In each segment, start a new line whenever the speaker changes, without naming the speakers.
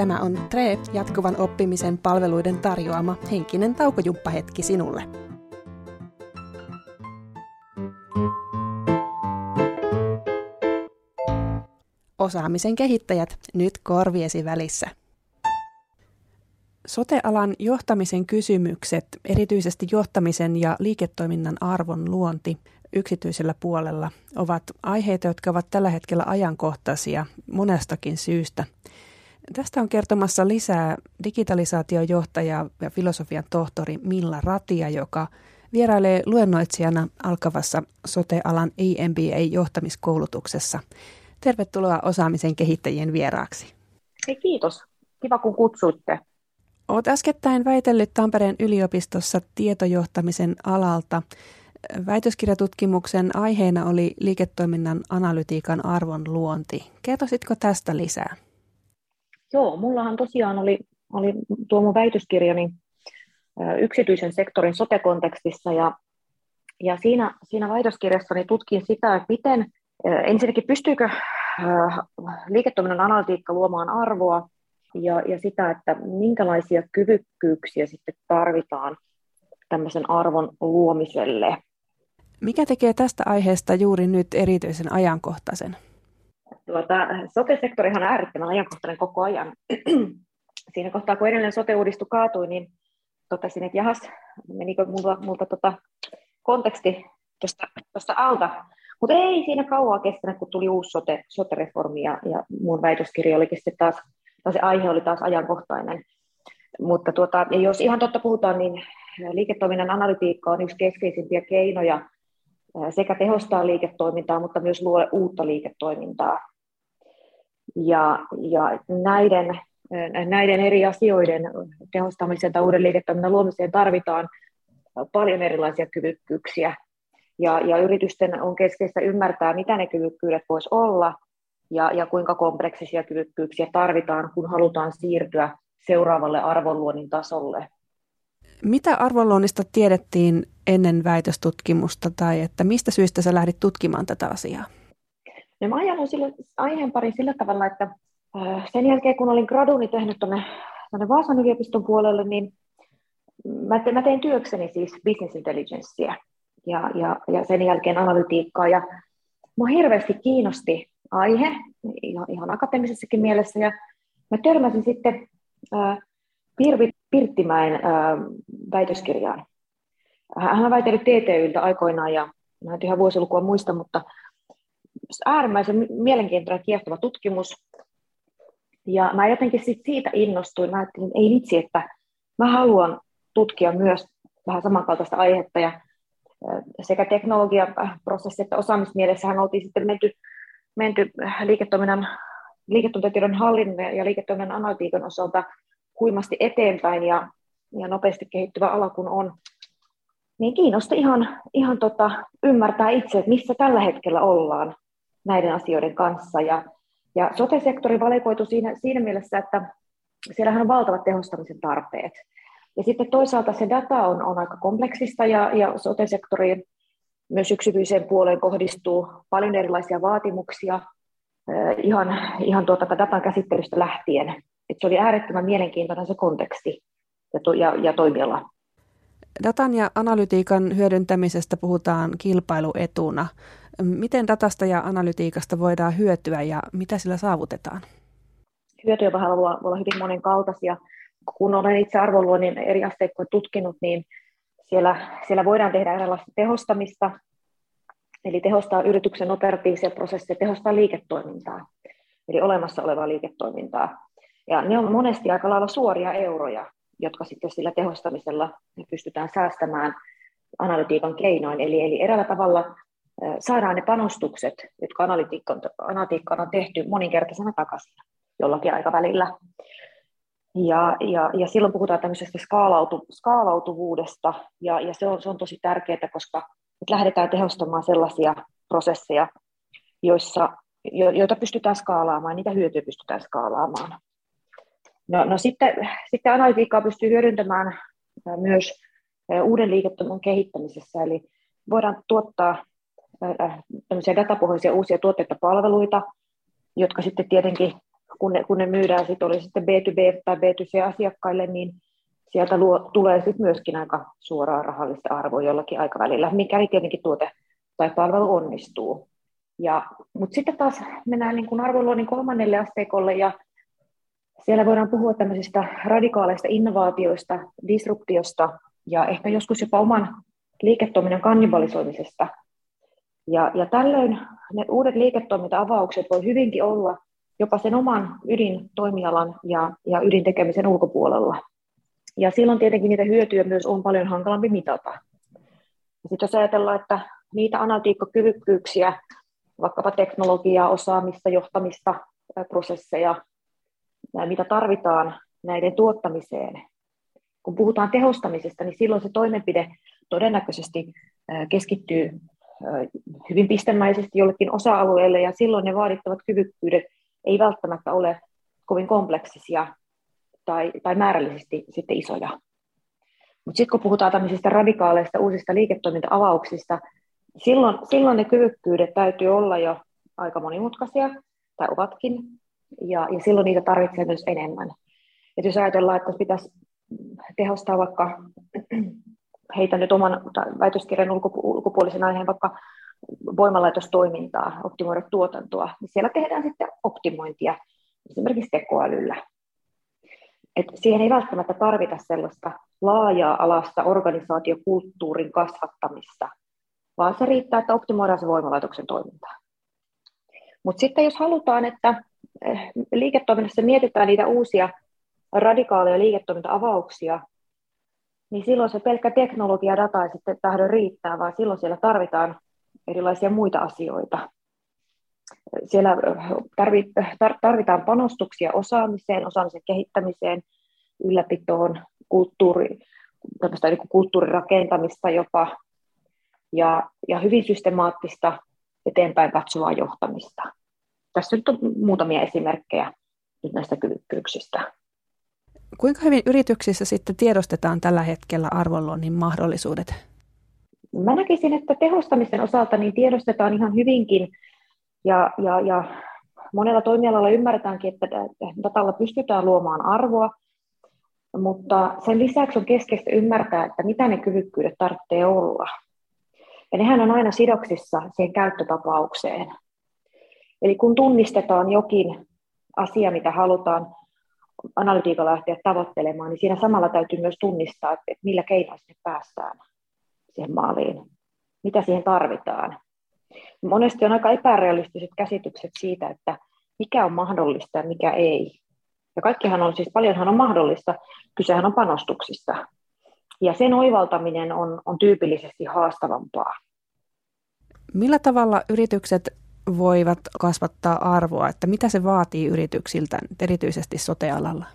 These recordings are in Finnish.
Tämä on TRE, jatkuvan oppimisen palveluiden tarjoama henkinen taukojumppahetki sinulle. Osaamisen kehittäjät nyt korviesi välissä. Sotealan johtamisen kysymykset, erityisesti johtamisen ja liiketoiminnan arvon luonti yksityisellä puolella, ovat aiheita, jotka ovat tällä hetkellä ajankohtaisia monestakin syystä. Tästä on kertomassa lisää digitalisaatiojohtaja ja filosofian tohtori Milla Ratia, joka vierailee luennoitsijana alkavassa sotealan EMBA-johtamiskoulutuksessa. Tervetuloa osaamisen kehittäjien vieraaksi.
Hei, kiitos. Kiva kun kutsuitte.
Olet äskettäin väitellyt Tampereen yliopistossa tietojohtamisen alalta. Väitöskirjatutkimuksen aiheena oli liiketoiminnan analytiikan arvon luonti. Kertoisitko tästä lisää?
Joo, mullahan tosiaan oli, oli tuo mun väitöskirjani yksityisen sektorin sote-kontekstissa ja, ja siinä, siinä väitöskirjassani tutkin sitä, että miten ensinnäkin pystyykö liiketoiminnan analytiikka luomaan arvoa ja, ja sitä, että minkälaisia kyvykkyyksiä sitten tarvitaan tämmöisen arvon luomiselle.
Mikä tekee tästä aiheesta juuri nyt erityisen ajankohtaisen?
Tuota, sote-sektorihan on äärettömän ajankohtainen koko ajan. Siinä kohtaa, kun edellinen sote-uudistu kaatui, niin totesin, että jahas, menikö multa, multa tota konteksti tuosta alta. Mutta ei siinä kauaa kestänyt, kun tuli uusi sote, sote-reformi ja, ja mun väitöskirja olikin sitten taas, tai se aihe oli taas ajankohtainen. Mutta tuota, ja jos ihan totta puhutaan, niin liiketoiminnan analytiikka on yksi keskeisimpiä keinoja sekä tehostaa liiketoimintaa, mutta myös luoda uutta liiketoimintaa. Ja, ja näiden, näiden eri asioiden tehostamiseen tai uuden liiketoiminnan luomiseen tarvitaan paljon erilaisia kyvykkyyksiä. Ja, ja yritysten on keskeistä ymmärtää, mitä ne kyvykkyydet voisi olla ja, ja kuinka kompleksisia kyvykkyyksiä tarvitaan, kun halutaan siirtyä seuraavalle arvonluonnin tasolle.
Mitä arvonluonnista tiedettiin ennen väitöstutkimusta tai että mistä syystä sä lähdit tutkimaan tätä asiaa?
No mä ajan sille, aiheen pari sillä tavalla, että sen jälkeen kun olin graduni tehnyt tuonne, tuonne Vaasan yliopiston puolelle, niin mä, te, mä tein työkseni siis business intelligencea ja, ja, ja sen jälkeen analytiikkaa. Ja mua hirveästi kiinnosti aihe ihan, ihan akateemisessakin mielessä ja mä törmäsin sitten äh, Pirvi Pirttimäen äh, väitöskirjaan. Hän on väitellyt TTYltä aikoinaan ja mä en ihan vuosilukua muista, mutta äärimmäisen mielenkiintoinen kiehtova tutkimus. Ja mä jotenkin sit siitä innostuin. Mä ajattelin, että ei vitsi, että mä haluan tutkia myös vähän samankaltaista aihetta. Ja sekä teknologiaprosessi että osaamismielessähän oltiin sitten menty, menty liiketoiminnan, liiketoimintatiedon hallinnon ja liiketoiminnan analytiikan osalta huimasti eteenpäin ja, ja nopeasti kehittyvä ala kun on, niin kiinnosti ihan, ihan tota, ymmärtää itse, että missä tällä hetkellä ollaan näiden asioiden kanssa. Ja, ja sote-sektori valikoitu siinä, siinä mielessä, että siellähän on valtavat tehostamisen tarpeet. Ja sitten toisaalta se data on, on aika kompleksista ja, ja sote-sektoriin myös yksityiseen puoleen kohdistuu paljon erilaisia vaatimuksia ihan, ihan tuota datan käsittelystä lähtien. Et se oli äärettömän mielenkiintoinen se konteksti ja, to, ja, ja toimiala.
Datan ja analytiikan hyödyntämisestä puhutaan kilpailuetuna. Miten datasta ja analytiikasta voidaan hyötyä ja mitä sillä saavutetaan?
Hyötyjä voi olla, hyvin monenkaltaisia. Kun olen itse arvonluonnin eri asteikkoja tutkinut, niin siellä, siellä voidaan tehdä erilaista tehostamista, eli tehostaa yrityksen operatiivisia prosesseja, tehostaa liiketoimintaa, eli olemassa olevaa liiketoimintaa. Ja ne on monesti aika lailla suoria euroja, jotka sitten sillä tehostamisella pystytään säästämään analytiikan keinoin. Eli, eli eräällä tavalla saadaan ne panostukset, jotka analytiikkaan on tehty moninkertaisena takaisin jollakin aikavälillä. Ja, ja, ja silloin puhutaan tämmöisestä skaalautu, skaalautuvuudesta, ja, ja se, on, se on tosi tärkeää, koska nyt lähdetään tehostamaan sellaisia prosesseja, joissa, jo, joita pystytään skaalaamaan, niitä hyötyjä pystytään skaalaamaan. No, no sitten, sitten analytiikkaa pystyy hyödyntämään myös uuden liiketoiminnan kehittämisessä, eli voidaan tuottaa datapohjaisia uusia tuotteita palveluita, jotka sitten tietenkin kun ne, kun ne myydään sit oli sitten B2B tai B2C-asiakkaille, niin sieltä luo, tulee sitten myöskin aika suoraa rahallista arvoa jollakin aikavälillä, mikäli tietenkin tuote tai palvelu onnistuu. Ja, mutta sitten taas mennään niin kuin arvonluonnin kolmannelle asteikolle ja siellä voidaan puhua tämmöisistä radikaaleista innovaatioista, disruptiosta ja ehkä joskus jopa oman liiketoiminnan kannibalisoimisesta. Ja, ja tällöin ne uudet liiketoiminta-avaukset voi hyvinkin olla jopa sen oman ydintoimialan ja, ja ydintekemisen ulkopuolella. Ja silloin tietenkin niitä hyötyjä myös on paljon hankalampi mitata. Sitten jos ajatellaan, että niitä analytiikkakyvykkyyksiä, vaikkapa teknologiaa, osaamista, johtamista, prosesseja, mitä tarvitaan näiden tuottamiseen. Kun puhutaan tehostamisesta, niin silloin se toimenpide todennäköisesti keskittyy hyvin pistemäisesti jollekin osa-alueelle, ja silloin ne vaadittavat kyvykkyydet ei välttämättä ole kovin kompleksisia tai, tai määrällisesti sitten isoja. Mutta sitten kun puhutaan tämmöisistä radikaaleista uusista liiketoiminta-avauksista, silloin, silloin ne kyvykkyydet täytyy olla jo aika monimutkaisia, tai ovatkin, ja, ja silloin niitä tarvitsee myös enemmän. Et jos ajatellaan, että pitäisi tehostaa vaikka, heitä nyt oman väitöskirjan ulkopuolisen aiheen vaikka voimalaitostoimintaa, optimoida tuotantoa, niin siellä tehdään sitten optimointia esimerkiksi tekoälyllä. Et siihen ei välttämättä tarvita sellaista laajaa alasta organisaatiokulttuurin kasvattamista, vaan se riittää, että optimoidaan se voimalaitoksen toimintaa. Mutta sitten jos halutaan, että eh, liiketoiminnassa mietitään niitä uusia radikaaleja liiketoiminta-avauksia, niin silloin se pelkkä teknologia data ei sitten tahdo riittää, vaan silloin siellä tarvitaan erilaisia muita asioita. Siellä tarvitaan panostuksia osaamiseen, osaamisen kehittämiseen, ylläpitoon, kulttuuri, niin kulttuurirakentamista jopa, ja, ja hyvin systemaattista eteenpäin katsovaa johtamista. Tässä nyt on muutamia esimerkkejä nyt näistä kyvykkyyksistä.
Kuinka hyvin yrityksissä sitten tiedostetaan tällä hetkellä arvonluonnin mahdollisuudet?
Mä näkisin, että tehostamisen osalta niin tiedostetaan ihan hyvinkin ja, ja, ja monella toimialalla ymmärretäänkin, että datalla pystytään luomaan arvoa, mutta sen lisäksi on keskeistä ymmärtää, että mitä ne kyvykkyydet tarvitsee olla. Ja nehän on aina sidoksissa siihen käyttötapaukseen. Eli kun tunnistetaan jokin asia, mitä halutaan analytiikalla lähteä tavoittelemaan, niin siinä samalla täytyy myös tunnistaa, että millä keinoilla sinne päästään siihen maaliin, mitä siihen tarvitaan. Monesti on aika epärealistiset käsitykset siitä, että mikä on mahdollista ja mikä ei. Ja kaikkihan on, siis paljonhan on mahdollista, kysehän on panostuksista. Ja sen oivaltaminen on, on tyypillisesti haastavampaa.
Millä tavalla yritykset voivat kasvattaa arvoa, että mitä se vaatii yrityksiltä, erityisesti sotealalla?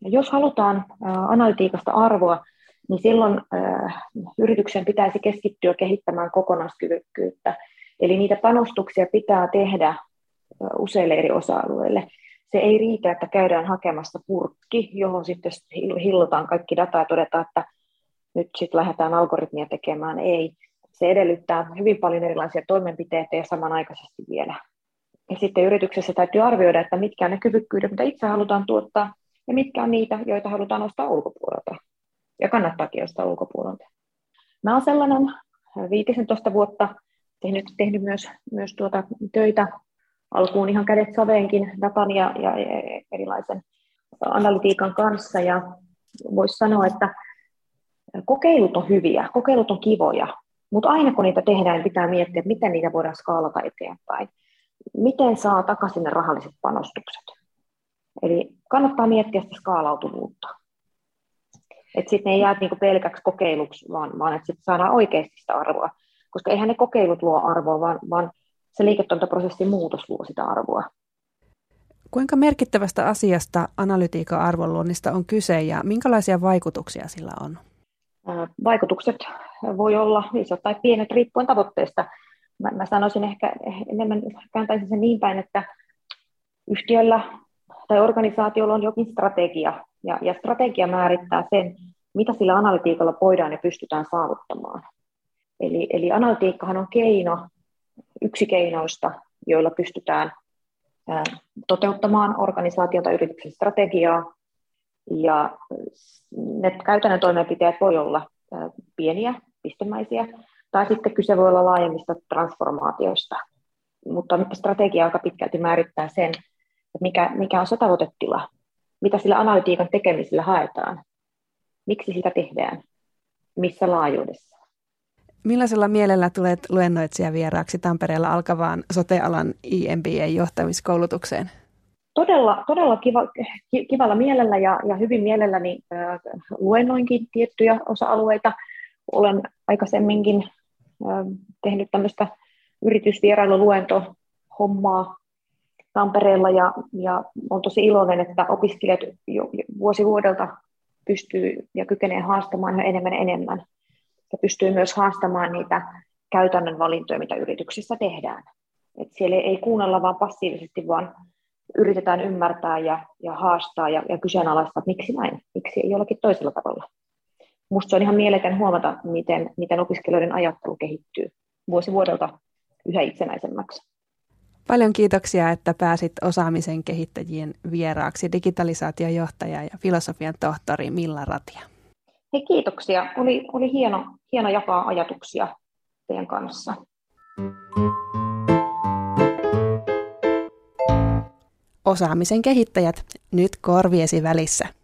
Jos halutaan analytiikasta arvoa, niin silloin yrityksen pitäisi keskittyä kehittämään kokonaiskyvykkyyttä. Eli niitä panostuksia pitää tehdä useille eri osa-alueille. Se ei riitä, että käydään hakemassa purkki, johon sitten hillotaan kaikki data ja todetaan, että nyt sitten lähdetään algoritmia tekemään. Ei, se edellyttää hyvin paljon erilaisia toimenpiteitä ja samanaikaisesti vielä. Ja sitten yrityksessä täytyy arvioida, että mitkä on ne kyvykkyydet, mitä itse halutaan tuottaa, ja mitkä on niitä, joita halutaan ostaa ulkopuolelta. Ja kannattaakin ostaa ulkopuolelta. Mä olen sellainen 15 vuotta tehnyt, tehnyt myös, myös tuota töitä alkuun ihan kädet saveenkin datan ja, ja erilaisen analytiikan kanssa. Ja voisi sanoa, että kokeilut on hyviä, kokeilut on kivoja, mutta aina kun niitä tehdään, niin pitää miettiä, että miten niitä voidaan skaalata eteenpäin. Miten saa takaisin ne rahalliset panostukset. Eli kannattaa miettiä sitä skaalautuvuutta. Että sitten ne ei jää niinku pelkäksi kokeiluksi, vaan, vaan että sitten saadaan oikeasti sitä arvoa. Koska eihän ne kokeilut luo arvoa, vaan, vaan se liiketoimintaprosessin muutos luo sitä arvoa.
Kuinka merkittävästä asiasta analytiikan arvonluonnista on kyse ja minkälaisia vaikutuksia sillä on?
Vaikutukset voi olla isot tai pienet riippuen tavoitteesta. Mä, mä sanoisin ehkä enemmän, kääntäisin sen niin päin, että yhtiöllä tai organisaatiolla on jokin strategia, ja, ja strategia määrittää sen, mitä sillä analytiikalla voidaan ja pystytään saavuttamaan. Eli, eli analytiikkahan on keino, yksi keinoista, joilla pystytään toteuttamaan organisaatiota yrityksen strategiaa. Ja ne käytännön toimenpiteet voi olla pieniä, pistemäisiä, tai sitten kyse voi olla laajemmista transformaatioista. Mutta strategia aika pitkälti määrittää sen, että mikä, mikä on se tavoitetila, mitä sillä analytiikan tekemisellä haetaan, miksi sitä tehdään, missä laajuudessa.
Millaisella mielellä tulet vieraaksi Tampereella alkavaan sotealan IMBA-johtamiskoulutukseen?
Todella, todella kiva, kivalla mielellä ja, ja hyvin mielelläni äh, luennoinkin tiettyjä osa-alueita. Olen aikaisemminkin tehnyt tämmöistä yritysvierailuluento-hommaa Tampereella ja, ja olen tosi iloinen, että opiskelijat jo, vuosi vuodelta pystyy ja kykenee haastamaan enemmän enemmän ja pystyy myös haastamaan niitä käytännön valintoja, mitä yrityksissä tehdään. Et siellä ei kuunnella vaan passiivisesti, vaan yritetään ymmärtää ja, ja haastaa ja, ja kyseenalaistaa, että miksi näin, miksi ei jollakin toisella tavalla. Minusta se on ihan mieletön huomata, miten, miten opiskelijoiden ajattelu kehittyy vuosi vuodelta yhä itsenäisemmäksi.
Paljon kiitoksia, että pääsit osaamisen kehittäjien vieraaksi digitalisaatiojohtaja ja filosofian tohtori Milla Ratia.
Hei, kiitoksia. Oli, oli hieno, hieno jakaa ajatuksia teidän kanssa.
Osaamisen kehittäjät nyt korviesi välissä.